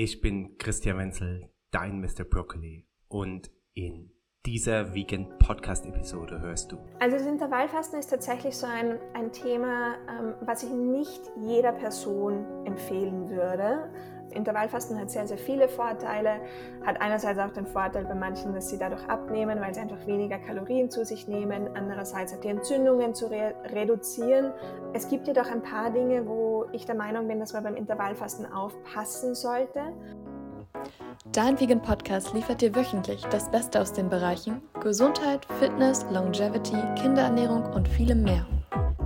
Ich bin Christian Wenzel, dein Mr. Broccoli und in dieser Vegan Podcast Episode hörst du. Also das Intervallfasten ist tatsächlich so ein, ein Thema, ähm, was ich nicht jeder Person empfehlen würde. Intervallfasten hat sehr, sehr viele Vorteile, hat einerseits auch den Vorteil bei manchen, dass sie dadurch abnehmen, weil sie einfach weniger Kalorien zu sich nehmen, andererseits hat die Entzündungen zu re reduzieren. Es gibt jedoch ein paar Dinge, wo ich der Meinung bin, dass man beim Intervallfasten aufpassen sollte. Dein Vegan Podcast liefert dir wöchentlich das Beste aus den Bereichen Gesundheit, Fitness, Longevity, Kinderernährung und vielem mehr.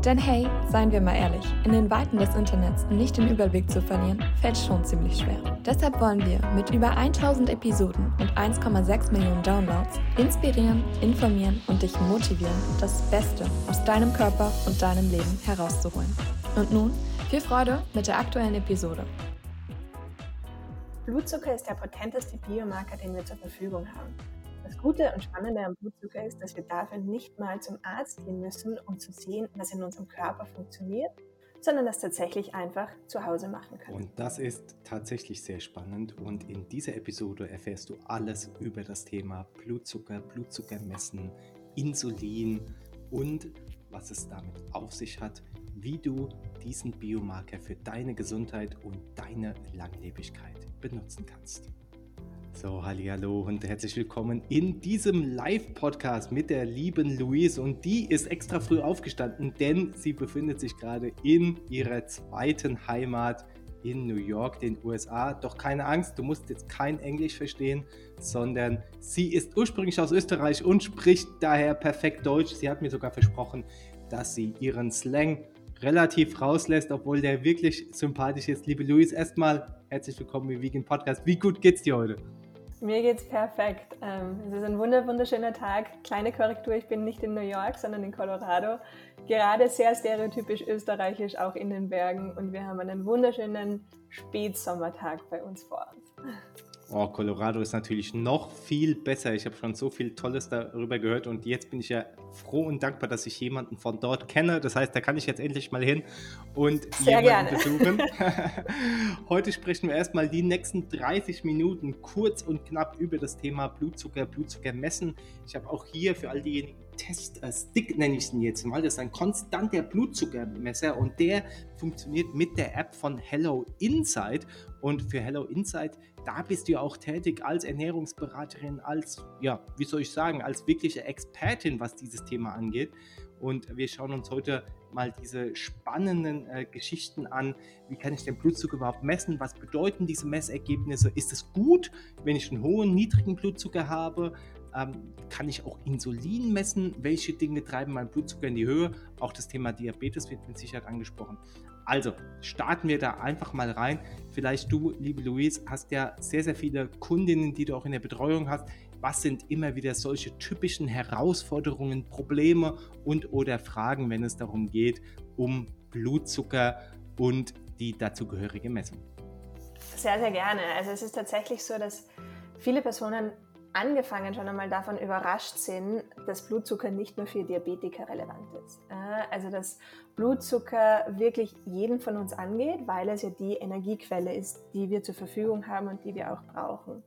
Denn hey, seien wir mal ehrlich, in den Weiten des Internets nicht den Überblick zu verlieren, fällt schon ziemlich schwer. Deshalb wollen wir mit über 1000 Episoden und 1,6 Millionen Downloads inspirieren, informieren und dich motivieren, das Beste aus deinem Körper und deinem Leben herauszuholen. Und nun viel Freude mit der aktuellen Episode. Blutzucker ist der potenteste Biomarker, den wir zur Verfügung haben. Gute und Spannende am Blutzucker ist, dass wir dafür nicht mal zum Arzt gehen müssen, um zu sehen, was in unserem Körper funktioniert, sondern das tatsächlich einfach zu Hause machen können. Und das ist tatsächlich sehr spannend und in dieser Episode erfährst du alles über das Thema Blutzucker, Blutzucker messen, Insulin und was es damit auf sich hat, wie du diesen Biomarker für deine Gesundheit und deine Langlebigkeit benutzen kannst. So, hallo und herzlich willkommen in diesem Live-Podcast mit der lieben Louise. Und die ist extra früh aufgestanden, denn sie befindet sich gerade in ihrer zweiten Heimat in New York, den USA. Doch keine Angst, du musst jetzt kein Englisch verstehen, sondern sie ist ursprünglich aus Österreich und spricht daher perfekt Deutsch. Sie hat mir sogar versprochen, dass sie ihren Slang relativ rauslässt, obwohl der wirklich sympathisch ist. Liebe Louise, erstmal herzlich willkommen im Vegan Podcast. Wie gut geht's dir heute? Mir geht's perfekt. Ähm, es ist ein wunderschöner Tag. Kleine Korrektur, ich bin nicht in New York, sondern in Colorado. Gerade sehr stereotypisch österreichisch, auch in den Bergen. Und wir haben einen wunderschönen Spätsommertag bei uns vor uns. Oh, Colorado ist natürlich noch viel besser. Ich habe schon so viel Tolles darüber gehört und jetzt bin ich ja froh und dankbar, dass ich jemanden von dort kenne. Das heißt, da kann ich jetzt endlich mal hin und Sehr jemanden gerne. besuchen. Heute sprechen wir erstmal die nächsten 30 Minuten kurz und knapp über das Thema Blutzucker, Blutzucker messen. Ich habe auch hier für all diejenigen Test-Stick, nenne ich ihn jetzt mal. Das ist ein konstanter Blutzuckermesser und der funktioniert mit der App von Hello Insight. Und für Hello Insight da bist du ja auch tätig als Ernährungsberaterin, als, ja, wie soll ich sagen, als wirkliche Expertin, was dieses Thema angeht. Und wir schauen uns heute mal diese spannenden äh, Geschichten an. Wie kann ich den Blutzucker überhaupt messen? Was bedeuten diese Messergebnisse? Ist es gut, wenn ich einen hohen, niedrigen Blutzucker habe? Ähm, kann ich auch Insulin messen? Welche Dinge treiben meinen Blutzucker in die Höhe? Auch das Thema Diabetes wird mit Sicherheit angesprochen. Also starten wir da einfach mal rein. Vielleicht du, liebe Louise, hast ja sehr, sehr viele Kundinnen, die du auch in der Betreuung hast. Was sind immer wieder solche typischen Herausforderungen, Probleme und oder Fragen, wenn es darum geht, um Blutzucker und die dazugehörige Messung? Sehr, sehr gerne. Also es ist tatsächlich so, dass viele Personen angefangen schon einmal davon überrascht sind, dass Blutzucker nicht nur für Diabetiker relevant ist. Also dass Blutzucker wirklich jeden von uns angeht, weil es ja die Energiequelle ist, die wir zur Verfügung haben und die wir auch brauchen.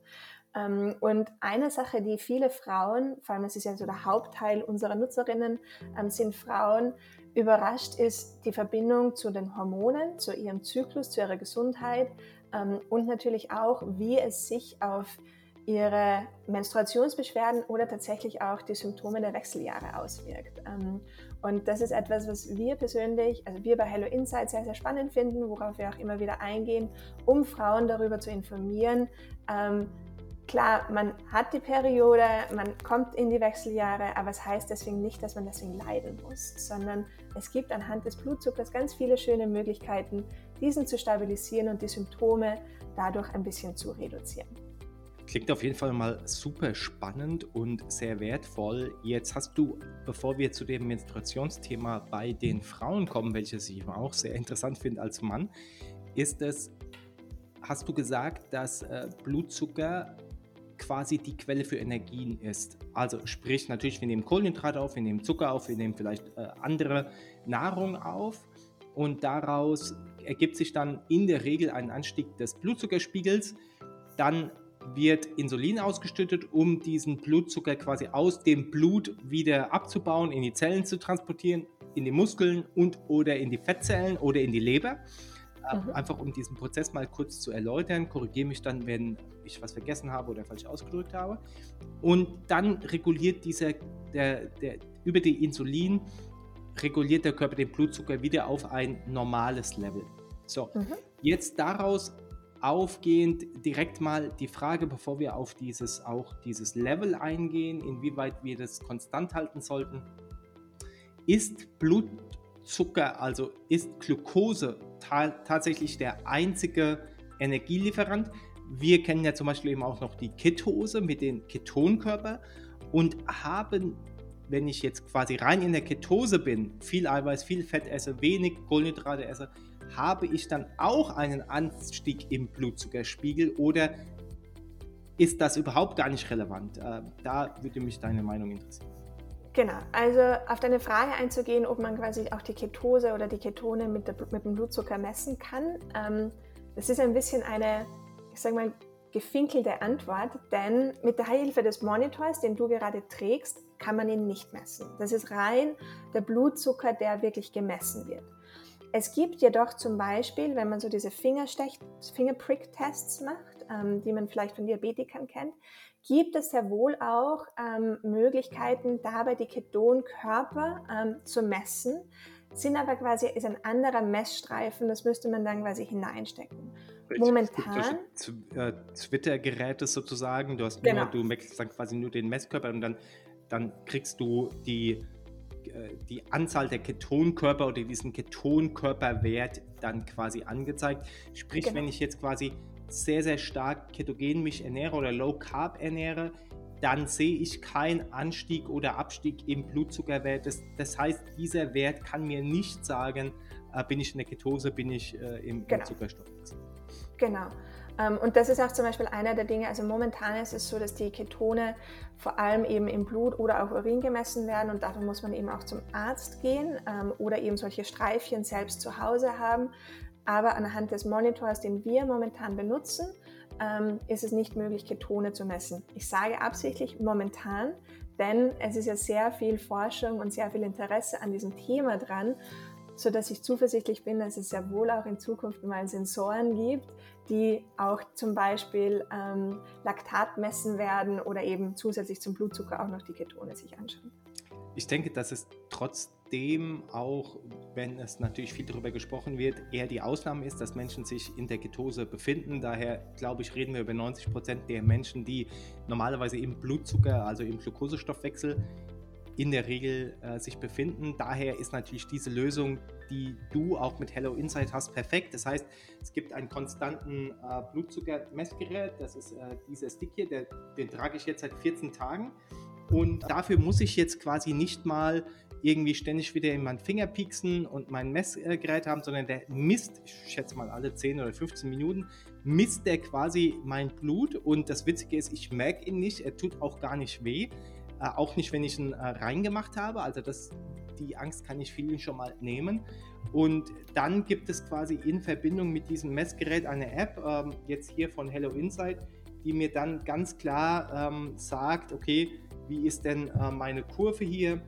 Ähm, und eine Sache, die viele Frauen, vor allem es ist ja so der Hauptteil unserer Nutzerinnen, ähm, sind Frauen, überrascht ist die Verbindung zu den Hormonen, zu ihrem Zyklus, zu ihrer Gesundheit ähm, und natürlich auch, wie es sich auf ihre Menstruationsbeschwerden oder tatsächlich auch die Symptome der Wechseljahre auswirkt. Ähm, und das ist etwas, was wir persönlich, also wir bei Hello Insight sehr, sehr spannend finden, worauf wir auch immer wieder eingehen, um Frauen darüber zu informieren. Ähm, klar, man hat die Periode, man kommt in die Wechseljahre, aber es heißt deswegen nicht, dass man deswegen leiden muss, sondern es gibt anhand des Blutzuckers ganz viele schöne Möglichkeiten, diesen zu stabilisieren und die Symptome dadurch ein bisschen zu reduzieren. Klingt auf jeden Fall mal super spannend und sehr wertvoll. Jetzt hast du, bevor wir zu dem Menstruationsthema bei den Frauen kommen, welches ich auch sehr interessant finde als Mann, ist es, hast du gesagt, dass äh, Blutzucker quasi die Quelle für Energien ist. Also sprich natürlich, wir nehmen Kohlenhydrate auf, wir nehmen Zucker auf, wir nehmen vielleicht äh, andere Nahrung auf und daraus ergibt sich dann in der Regel ein Anstieg des Blutzuckerspiegels Dann wird Insulin ausgeschüttet, um diesen Blutzucker quasi aus dem Blut wieder abzubauen, in die Zellen zu transportieren, in die Muskeln und oder in die Fettzellen oder in die Leber. Äh, mhm. Einfach um diesen Prozess mal kurz zu erläutern. Korrigiere mich dann, wenn ich was vergessen habe oder falsch ausgedrückt habe. Und dann reguliert dieser, der, der, über die Insulin reguliert der Körper den Blutzucker wieder auf ein normales Level. So, mhm. jetzt daraus aufgehend direkt mal die Frage, bevor wir auf dieses auch dieses Level eingehen, inwieweit wir das konstant halten sollten. Ist Blutzucker, also ist Glucose ta tatsächlich der einzige Energielieferant? Wir kennen ja zum Beispiel eben auch noch die Ketose mit den Ketonkörper und haben, wenn ich jetzt quasi rein in der Ketose bin, viel Eiweiß, viel Fett esse, wenig Kohlenhydrate esse, habe ich dann auch einen Anstieg im Blutzuckerspiegel oder ist das überhaupt gar nicht relevant? Äh, da würde mich deine Meinung interessieren. Genau, also auf deine Frage einzugehen, ob man quasi auch die Ketose oder die Ketone mit, der, mit dem Blutzucker messen kann, ähm, das ist ein bisschen eine, ich sage mal, gefinkelte Antwort, denn mit der Hilfe des Monitors, den du gerade trägst, kann man ihn nicht messen. Das ist rein der Blutzucker, der wirklich gemessen wird. Es gibt jedoch zum Beispiel, wenn man so diese Fingerprick-Tests macht, ähm, die man vielleicht von Diabetikern kennt, gibt es sehr wohl auch ähm, Möglichkeiten, dabei die Ketonkörper ähm, zu messen, sind aber quasi ist ein anderer Messstreifen, das müsste man dann quasi hineinstecken. Momentan. Äh, Twitter-Geräte sozusagen, du hast genau. nur, du wechselst dann quasi nur den Messkörper und dann, dann kriegst du die die Anzahl der Ketonkörper oder diesen Ketonkörperwert dann quasi angezeigt. Sprich, genau. wenn ich jetzt quasi sehr, sehr stark ketogen mich ernähre oder Low Carb ernähre, dann sehe ich keinen Anstieg oder Abstieg im Blutzuckerwert. Das, das heißt, dieser Wert kann mir nicht sagen, äh, bin ich in der Ketose, bin ich äh, im genau. Zuckerstoffwechsel. Genau. Ähm, und das ist auch zum Beispiel einer der Dinge, also momentan ist es so, dass die Ketone vor allem eben im Blut oder auch Urin gemessen werden und dafür muss man eben auch zum Arzt gehen ähm, oder eben solche Streifchen selbst zu Hause haben. Aber anhand des Monitors, den wir momentan benutzen, ähm, ist es nicht möglich, Ketone zu messen. Ich sage absichtlich momentan, denn es ist ja sehr viel Forschung und sehr viel Interesse an diesem Thema dran sodass ich zuversichtlich bin, dass es ja wohl auch in Zukunft mal Sensoren gibt, die auch zum Beispiel ähm, Laktat messen werden oder eben zusätzlich zum Blutzucker auch noch die Ketone sich anschauen. Ich denke, dass es trotzdem auch, wenn es natürlich viel darüber gesprochen wird, eher die Ausnahme ist, dass Menschen sich in der Ketose befinden. Daher glaube ich, reden wir über 90 Prozent der Menschen, die normalerweise im Blutzucker, also im Glukosestoffwechsel, in der Regel äh, sich befinden. Daher ist natürlich diese Lösung, die du auch mit Hello Insight hast, perfekt. Das heißt, es gibt einen konstanten äh, Blutzuckermessgerät. Das ist äh, dieser Stick hier, der, den trage ich jetzt seit 14 Tagen. Und dafür muss ich jetzt quasi nicht mal irgendwie ständig wieder in meinen Finger pieksen und mein Messgerät haben, sondern der misst, ich schätze mal alle 10 oder 15 Minuten, misst der quasi mein Blut. Und das Witzige ist, ich merke ihn nicht, er tut auch gar nicht weh. Äh, auch nicht, wenn ich ihn äh, reingemacht habe. Also das, die Angst kann ich vielen schon mal nehmen. Und dann gibt es quasi in Verbindung mit diesem Messgerät eine App, ähm, jetzt hier von Hello Insight, die mir dann ganz klar ähm, sagt, okay, wie ist denn äh, meine Kurve hier?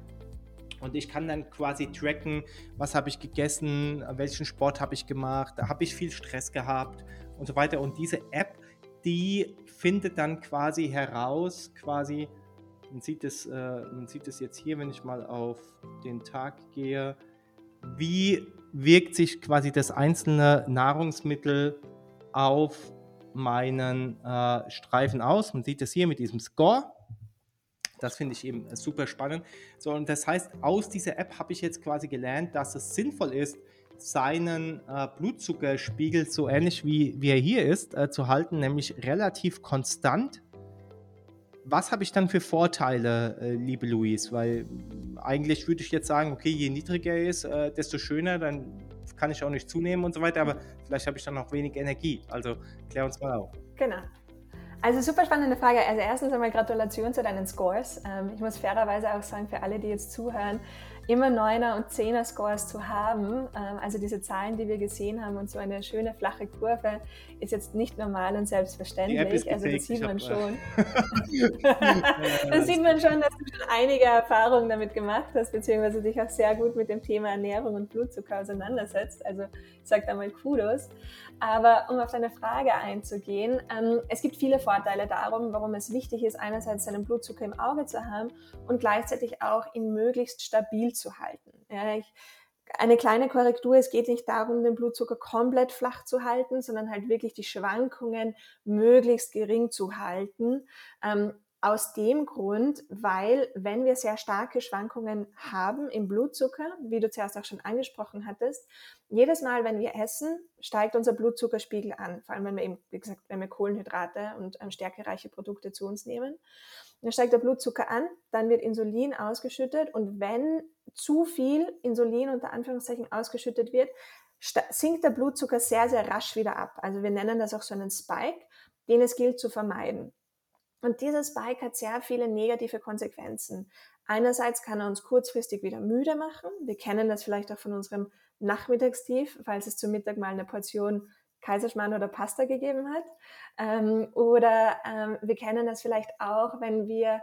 Und ich kann dann quasi tracken, was habe ich gegessen, welchen Sport habe ich gemacht, habe ich viel Stress gehabt und so weiter. Und diese App, die findet dann quasi heraus, quasi, man sieht, es, äh, man sieht es jetzt hier, wenn ich mal auf den Tag gehe. Wie wirkt sich quasi das einzelne Nahrungsmittel auf meinen äh, Streifen aus? Man sieht es hier mit diesem Score. Das finde ich eben super spannend. So, und das heißt, aus dieser App habe ich jetzt quasi gelernt, dass es sinnvoll ist, seinen äh, Blutzuckerspiegel so ähnlich wie, wie er hier ist, äh, zu halten, nämlich relativ konstant was habe ich dann für Vorteile, äh, liebe Luis? Weil eigentlich würde ich jetzt sagen, okay, je niedriger er ist, äh, desto schöner, dann kann ich auch nicht zunehmen und so weiter, aber vielleicht habe ich dann auch wenig Energie. Also klär uns mal auf. Genau. Also super spannende Frage. Also erstens einmal Gratulation zu deinen Scores. Ähm, ich muss fairerweise auch sagen, für alle, die jetzt zuhören, immer Neuner und Zehner Scores zu haben. Ähm, also diese Zahlen, die wir gesehen haben und so eine schöne flache Kurve ist jetzt nicht normal und selbstverständlich. Also das sieht man schon. da sieht man schon, dass du schon einige Erfahrungen damit gemacht hast, beziehungsweise dich auch sehr gut mit dem Thema Ernährung und Blutzucker auseinandersetzt. Also ich sage da mal Kudos. Aber um auf deine Frage einzugehen, ähm, es gibt viele Vorteile darum, warum es wichtig ist, einerseits seinen Blutzucker im Auge zu haben und gleichzeitig auch ihn möglichst stabil zu halten. Ja, ich, eine kleine Korrektur, es geht nicht darum, den Blutzucker komplett flach zu halten, sondern halt wirklich die Schwankungen möglichst gering zu halten. Ähm, aus dem Grund, weil wenn wir sehr starke Schwankungen haben im Blutzucker, wie du zuerst auch schon angesprochen hattest, jedes Mal, wenn wir essen, steigt unser Blutzuckerspiegel an. Vor allem, wenn wir eben, wie gesagt, wenn wir Kohlenhydrate und ähm, stärkereiche Produkte zu uns nehmen. Dann steigt der Blutzucker an, dann wird Insulin ausgeschüttet und wenn zu viel Insulin unter Anführungszeichen ausgeschüttet wird, sinkt der Blutzucker sehr, sehr rasch wieder ab. Also wir nennen das auch so einen Spike, den es gilt zu vermeiden. Und dieser Spike hat sehr viele negative Konsequenzen. Einerseits kann er uns kurzfristig wieder müde machen. Wir kennen das vielleicht auch von unserem Nachmittagstief, falls es zum Mittag mal eine Portion Kaiserschmarrn oder Pasta gegeben hat. Ähm, oder ähm, wir kennen das vielleicht auch, wenn wir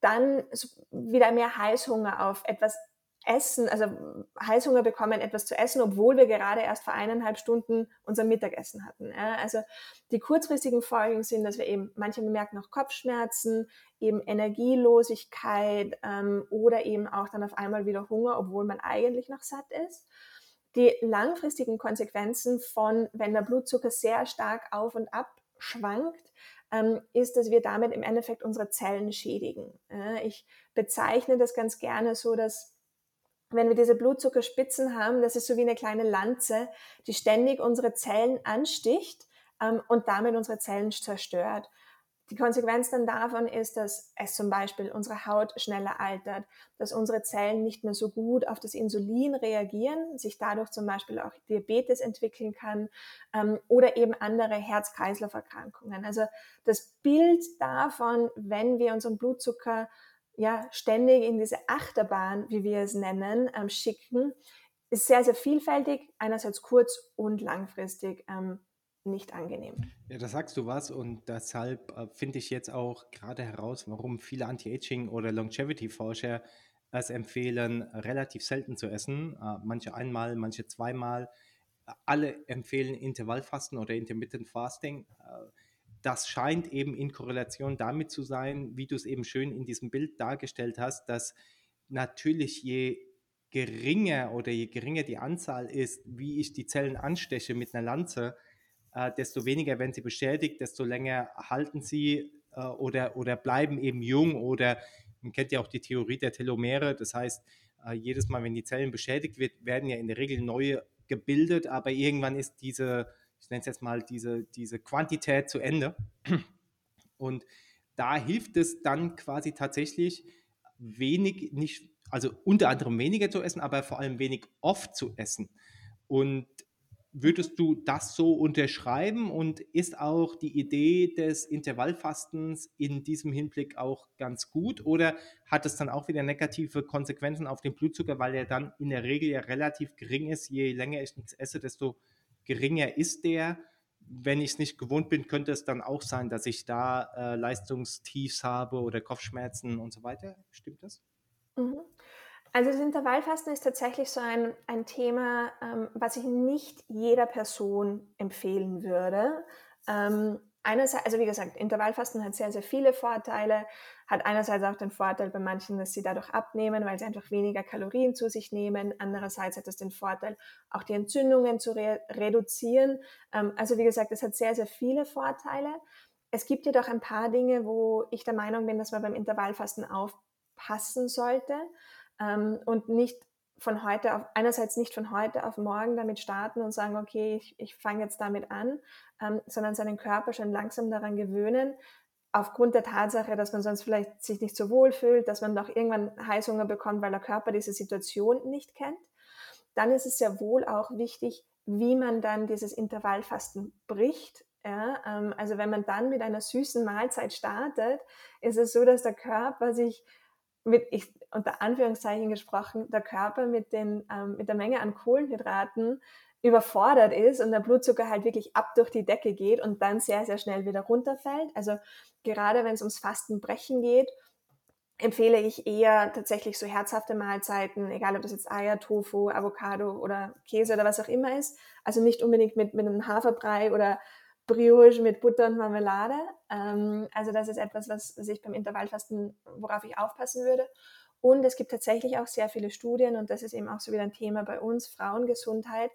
dann wieder mehr Heißhunger auf etwas essen, also Heißhunger bekommen, etwas zu essen, obwohl wir gerade erst vor eineinhalb Stunden unser Mittagessen hatten. Also die kurzfristigen Folgen sind, dass wir eben, manche bemerken auch Kopfschmerzen, eben Energielosigkeit ähm, oder eben auch dann auf einmal wieder Hunger, obwohl man eigentlich noch satt ist. Die langfristigen Konsequenzen von, wenn der Blutzucker sehr stark auf und ab schwankt, ähm, ist, dass wir damit im Endeffekt unsere Zellen schädigen. Ich bezeichne das ganz gerne so, dass wenn wir diese Blutzuckerspitzen haben, das ist so wie eine kleine Lanze, die ständig unsere Zellen ansticht ähm, und damit unsere Zellen zerstört. Die Konsequenz dann davon ist, dass es zum Beispiel unsere Haut schneller altert, dass unsere Zellen nicht mehr so gut auf das Insulin reagieren, sich dadurch zum Beispiel auch Diabetes entwickeln kann ähm, oder eben andere Herz-Kreislauf-Erkrankungen. Also das Bild davon, wenn wir unseren Blutzucker ja ständig in diese Achterbahn, wie wir es nennen, ähm, schicken, ist sehr, sehr vielfältig, einerseits kurz- und langfristig. Ähm, nicht angenehm. Ja, da sagst du was und deshalb äh, finde ich jetzt auch gerade heraus, warum viele Anti-Aging- oder Longevity-Forscher es empfehlen, relativ selten zu essen. Äh, manche einmal, manche zweimal. Alle empfehlen Intervallfasten oder Intermittent Fasting. Äh, das scheint eben in Korrelation damit zu sein, wie du es eben schön in diesem Bild dargestellt hast, dass natürlich je geringer oder je geringer die Anzahl ist, wie ich die Zellen ansteche mit einer Lanze, desto weniger werden sie beschädigt, desto länger halten sie äh, oder, oder bleiben eben jung oder man kennt ja auch die Theorie der Telomere, das heißt, äh, jedes Mal, wenn die Zellen beschädigt wird, werden ja in der Regel neue gebildet, aber irgendwann ist diese, ich nenne es jetzt mal, diese, diese Quantität zu Ende. Und da hilft es dann quasi tatsächlich wenig, nicht, also unter anderem weniger zu essen, aber vor allem wenig oft zu essen. Und Würdest du das so unterschreiben und ist auch die Idee des Intervallfastens in diesem Hinblick auch ganz gut oder hat es dann auch wieder negative Konsequenzen auf den Blutzucker, weil er dann in der Regel ja relativ gering ist? Je länger ich nichts esse, desto geringer ist der. Wenn ich es nicht gewohnt bin, könnte es dann auch sein, dass ich da äh, Leistungstiefs habe oder Kopfschmerzen und so weiter. Stimmt das? Mhm. Also das Intervallfasten ist tatsächlich so ein, ein Thema, ähm, was ich nicht jeder Person empfehlen würde. Ähm, einerseits, also wie gesagt, Intervallfasten hat sehr, sehr viele Vorteile, hat einerseits auch den Vorteil bei manchen, dass sie dadurch abnehmen, weil sie einfach weniger Kalorien zu sich nehmen. Andererseits hat es den Vorteil, auch die Entzündungen zu re reduzieren. Ähm, also wie gesagt, es hat sehr, sehr viele Vorteile. Es gibt jedoch ein paar Dinge, wo ich der Meinung bin, dass man beim Intervallfasten aufpassen sollte ähm, und nicht von heute auf, einerseits nicht von heute auf morgen damit starten und sagen, okay, ich, ich fange jetzt damit an, ähm, sondern seinen Körper schon langsam daran gewöhnen, aufgrund der Tatsache, dass man sonst vielleicht sich nicht so wohl fühlt, dass man doch irgendwann Heißhunger bekommt, weil der Körper diese Situation nicht kennt. Dann ist es sehr wohl auch wichtig, wie man dann dieses Intervallfasten bricht. Ja, ähm, also wenn man dann mit einer süßen Mahlzeit startet, ist es so, dass der Körper sich mit, ich unter Anführungszeichen gesprochen, der Körper mit, den, ähm, mit der Menge an Kohlenhydraten überfordert ist und der Blutzucker halt wirklich ab durch die Decke geht und dann sehr, sehr schnell wieder runterfällt. Also gerade wenn es ums Fastenbrechen geht, empfehle ich eher tatsächlich so herzhafte Mahlzeiten, egal ob das jetzt Eier, Tofu, Avocado oder Käse oder was auch immer ist. Also nicht unbedingt mit, mit einem Haferbrei oder Brioche mit Butter und Marmelade. Ähm, also das ist etwas, was, was ich beim Intervallfasten, worauf ich aufpassen würde. Und es gibt tatsächlich auch sehr viele Studien, und das ist eben auch so wieder ein Thema bei uns, Frauengesundheit,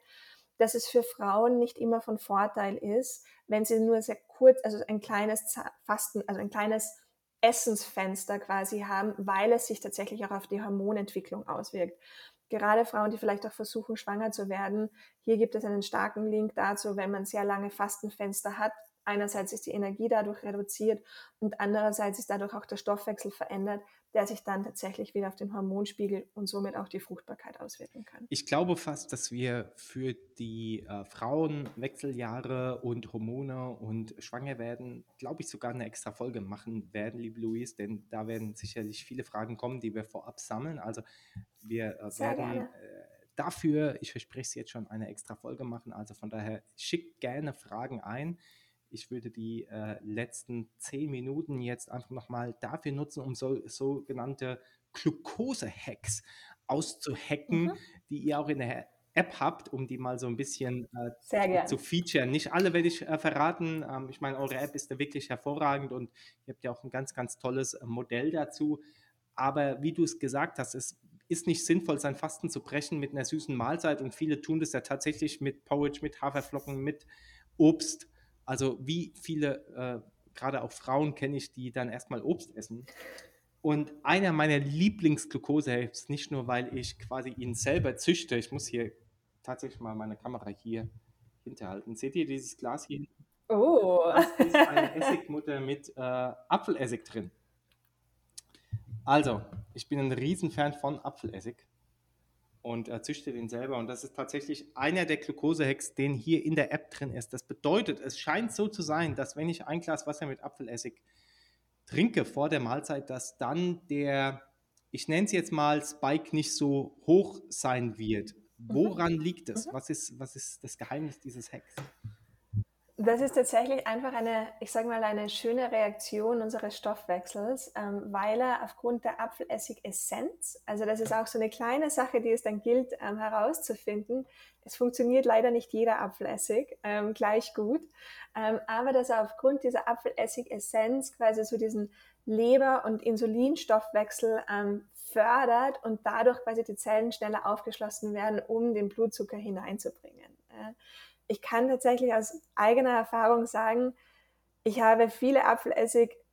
dass es für Frauen nicht immer von Vorteil ist, wenn sie nur sehr kurz, also ein kleines Fasten, also ein kleines Essensfenster quasi haben, weil es sich tatsächlich auch auf die Hormonentwicklung auswirkt. Gerade Frauen, die vielleicht auch versuchen, schwanger zu werden, hier gibt es einen starken Link dazu, wenn man sehr lange Fastenfenster hat, einerseits ist die Energie dadurch reduziert und andererseits ist dadurch auch der Stoffwechsel verändert, der sich dann tatsächlich wieder auf den Hormonspiegel und somit auch die Fruchtbarkeit auswirken kann. Ich glaube fast, dass wir für die äh, Frauen Wechseljahre und Hormone und schwanger werden, glaube ich, sogar eine extra Folge machen werden, liebe Louise, denn da werden sicherlich viele Fragen kommen, die wir vorab sammeln. Also wir äh, werden äh, dafür, ich verspreche es jetzt schon, eine extra Folge machen. Also von daher schickt gerne Fragen ein ich würde die äh, letzten zehn Minuten jetzt einfach nochmal dafür nutzen, um so, sogenannte Glucose-Hacks auszuhacken, mhm. die ihr auch in der App habt, um die mal so ein bisschen äh, zu featuren. Nicht alle werde ich äh, verraten. Ähm, ich meine, eure App ist da wirklich hervorragend und ihr habt ja auch ein ganz, ganz tolles äh, Modell dazu. Aber wie du es gesagt hast, es ist nicht sinnvoll, sein Fasten zu brechen mit einer süßen Mahlzeit und viele tun das ja tatsächlich mit Porridge, mit Haferflocken, mit Obst. Also wie viele, äh, gerade auch Frauen kenne ich, die dann erstmal Obst essen. Und einer meiner Lieblingsglukosehilfs, nicht nur, weil ich quasi ihn selber züchte, ich muss hier tatsächlich mal meine Kamera hier hinterhalten. Seht ihr dieses Glas hier? Oh. Das ist eine Essigmutter mit äh, Apfelessig drin. Also, ich bin ein Riesenfan von Apfelessig und äh, züchte den selber. Und das ist tatsächlich einer der Glukosehacks, den hier in der App drin ist. Das bedeutet, es scheint so zu sein, dass wenn ich ein Glas Wasser mit Apfelessig trinke vor der Mahlzeit, dass dann der, ich nenne es jetzt mal, Spike nicht so hoch sein wird. Mhm. Woran mhm. liegt es? Mhm. Was, ist, was ist das Geheimnis dieses Hacks? Das ist tatsächlich einfach eine, ich sage mal, eine schöne Reaktion unseres Stoffwechsels, ähm, weil er aufgrund der Apfelessig-Essenz, also das ist auch so eine kleine Sache, die es dann gilt ähm, herauszufinden. Es funktioniert leider nicht jeder Apfelessig ähm, gleich gut, ähm, aber dass er aufgrund dieser Apfelessig-Essenz quasi so diesen Leber- und Insulinstoffwechsel ähm, fördert und dadurch quasi die Zellen schneller aufgeschlossen werden, um den Blutzucker hineinzubringen. Äh, ich kann tatsächlich aus eigener Erfahrung sagen, ich habe viele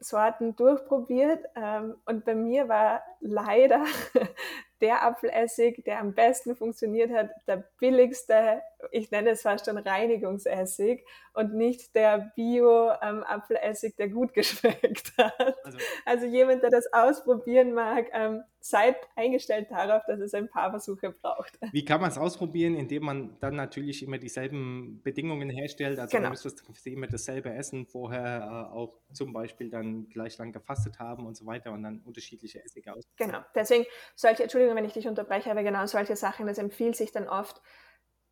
Apfelessig-Sorten durchprobiert ähm, und bei mir war leider der Apfelessig, der am besten funktioniert hat, der billigste, ich nenne es fast schon Reinigungsessig und nicht der Bio-Apfelessig, ähm, der gut geschmeckt hat. Also, also, jemand, der das ausprobieren mag, ähm, seid eingestellt darauf, dass es ein paar Versuche braucht. Wie kann man es ausprobieren, indem man dann natürlich immer dieselben Bedingungen herstellt? Also genau. man müsste immer dasselbe essen, vorher äh, auch zum Beispiel dann gleich lang gefastet haben und so weiter und dann unterschiedliche Essige aus. Genau, deswegen solche, Entschuldigung, wenn ich dich unterbreche, aber genau solche Sachen, das empfiehlt sich dann oft,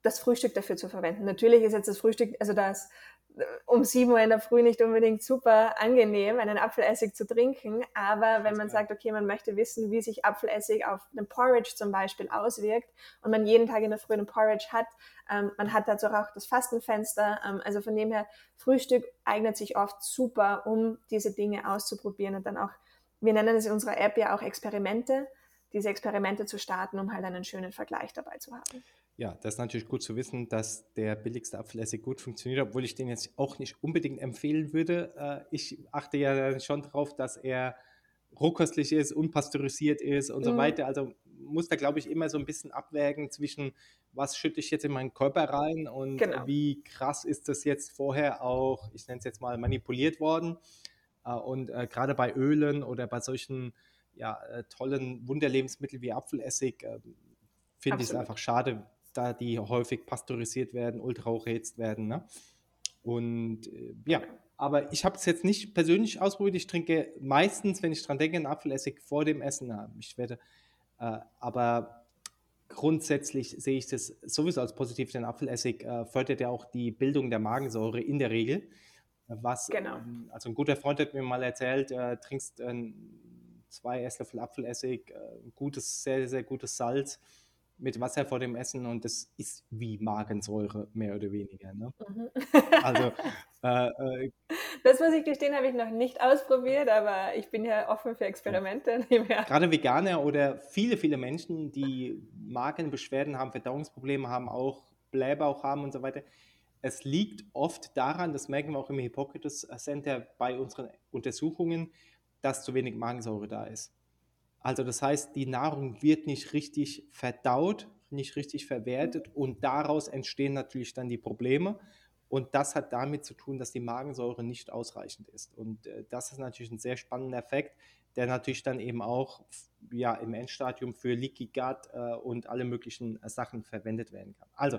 das Frühstück dafür zu verwenden. Natürlich ist jetzt das Frühstück, also das um 7 Uhr in der Früh nicht unbedingt super angenehm, einen Apfelessig zu trinken. Aber wenn man sagt, okay, man möchte wissen, wie sich Apfelessig auf den Porridge zum Beispiel auswirkt und man jeden Tag in der Früh einen Porridge hat, ähm, man hat dazu auch das Fastenfenster. Ähm, also von dem her, Frühstück eignet sich oft super, um diese Dinge auszuprobieren und dann auch, wir nennen es in unserer App ja auch Experimente, diese Experimente zu starten, um halt einen schönen Vergleich dabei zu haben. Ja, das ist natürlich gut zu wissen, dass der billigste Apfelessig gut funktioniert, obwohl ich den jetzt auch nicht unbedingt empfehlen würde. Äh, ich achte ja schon darauf, dass er rohköstlich ist, unpasteurisiert ist und mhm. so weiter. Also muss da, glaube ich, immer so ein bisschen abwägen zwischen, was schütte ich jetzt in meinen Körper rein und genau. wie krass ist das jetzt vorher auch, ich nenne es jetzt mal, manipuliert worden. Äh, und äh, gerade bei Ölen oder bei solchen ja, tollen Wunderlebensmitteln wie Apfelessig finde ich es einfach schade, da die häufig pasteurisiert werden, ultrahochhitzt werden. Ne? Und äh, ja, aber ich habe es jetzt nicht persönlich ausprobiert. Ich trinke meistens, wenn ich dran denke, einen Apfelessig vor dem Essen. Ich werde, äh, aber grundsätzlich sehe ich das sowieso als positiv, denn Apfelessig äh, fördert ja auch die Bildung der Magensäure in der Regel. Was, genau. Ähm, also ein guter Freund hat mir mal erzählt, äh, trinkst äh, zwei Esslöffel Apfelessig, äh, gutes, sehr, sehr gutes Salz mit Wasser vor dem Essen und das ist wie Magensäure, mehr oder weniger. Ne? Mhm. Also, äh, äh, das muss ich gestehen, habe ich noch nicht ausprobiert, aber ich bin ja offen für Experimente. Gerade Veganer oder viele, viele Menschen, die Magenbeschwerden haben, Verdauungsprobleme haben, auch Blähbauch haben und so weiter. Es liegt oft daran, das merken wir auch im Hippocrates Center bei unseren Untersuchungen, dass zu wenig Magensäure da ist. Also das heißt, die Nahrung wird nicht richtig verdaut, nicht richtig verwertet und daraus entstehen natürlich dann die Probleme. Und das hat damit zu tun, dass die Magensäure nicht ausreichend ist. Und äh, das ist natürlich ein sehr spannender Effekt, der natürlich dann eben auch ja, im Endstadium für Leaky Gut äh, und alle möglichen äh, Sachen verwendet werden kann. Also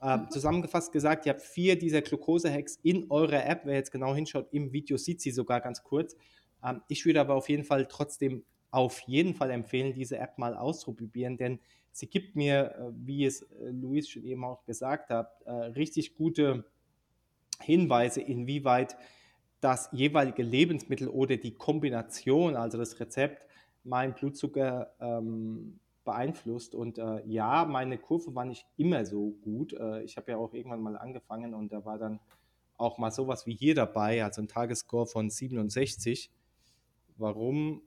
äh, mhm. zusammengefasst gesagt, ihr habt vier dieser Glucose-Hacks in eurer App. Wer jetzt genau hinschaut, im Video sieht sie sogar ganz kurz. Ähm, ich würde aber auf jeden Fall trotzdem auf jeden Fall empfehlen, diese App mal auszuprobieren, denn sie gibt mir, äh, wie es äh, Luis schon eben auch gesagt hat, äh, richtig gute Hinweise, inwieweit das jeweilige Lebensmittel oder die Kombination, also das Rezept, meinen Blutzucker ähm, beeinflusst. Und äh, ja, meine Kurve war nicht immer so gut. Äh, ich habe ja auch irgendwann mal angefangen und da war dann auch mal sowas wie hier dabei, also ein Tagesscore von 67. Warum?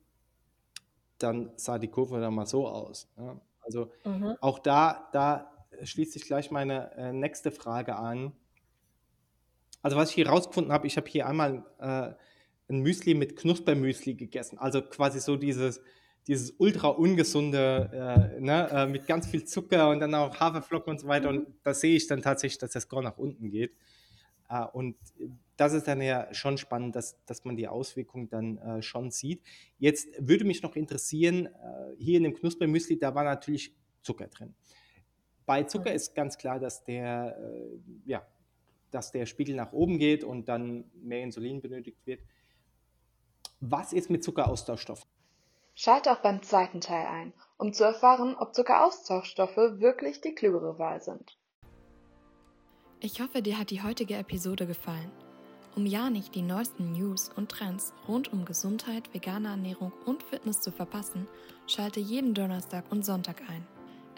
Dann sah die Kurve dann mal so aus. Ja. Also mhm. auch da, da schließt sich gleich meine äh, nächste Frage an. Also was ich hier rausgefunden habe, ich habe hier einmal äh, ein Müsli mit Knuspermüsli gegessen. Also quasi so dieses, dieses ultra ungesunde, äh, ne, äh, mit ganz viel Zucker und dann auch Haferflocken und so weiter. Mhm. Und da sehe ich dann tatsächlich, dass das Score nach unten geht. Äh, und das ist dann ja schon spannend, dass, dass man die Auswirkungen dann äh, schon sieht. Jetzt würde mich noch interessieren, äh, hier in dem Knuspermüsli, da war natürlich Zucker drin. Bei Zucker mhm. ist ganz klar, dass der, äh, ja, dass der Spiegel nach oben geht und dann mehr Insulin benötigt wird. Was ist mit Zuckeraustauschstoffen? Schalte auch beim zweiten Teil ein, um zu erfahren, ob Zuckeraustauschstoffe wirklich die klügere Wahl sind. Ich hoffe, dir hat die heutige Episode gefallen. Um ja nicht die neuesten News und Trends rund um Gesundheit, vegane Ernährung und Fitness zu verpassen, schalte jeden Donnerstag und Sonntag ein.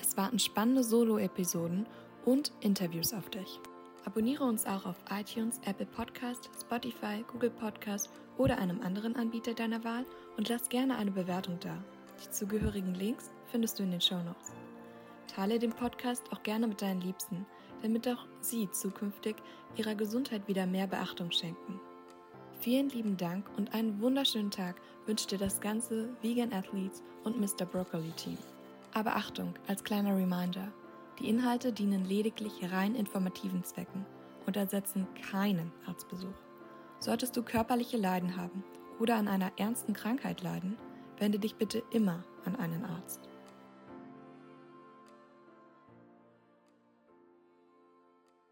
Es warten spannende Solo-Episoden und Interviews auf dich. Abonniere uns auch auf iTunes, Apple Podcast, Spotify, Google Podcast oder einem anderen Anbieter deiner Wahl und lass gerne eine Bewertung da. Die zugehörigen Links findest du in den Show Notes. Teile den Podcast auch gerne mit deinen Liebsten – damit auch Sie zukünftig Ihrer Gesundheit wieder mehr Beachtung schenken. Vielen lieben Dank und einen wunderschönen Tag wünscht dir das ganze Vegan Athletes und Mr. Broccoli Team. Aber Achtung, als kleiner Reminder, die Inhalte dienen lediglich rein informativen Zwecken und ersetzen keinen Arztbesuch. Solltest du körperliche Leiden haben oder an einer ernsten Krankheit leiden, wende dich bitte immer an einen Arzt.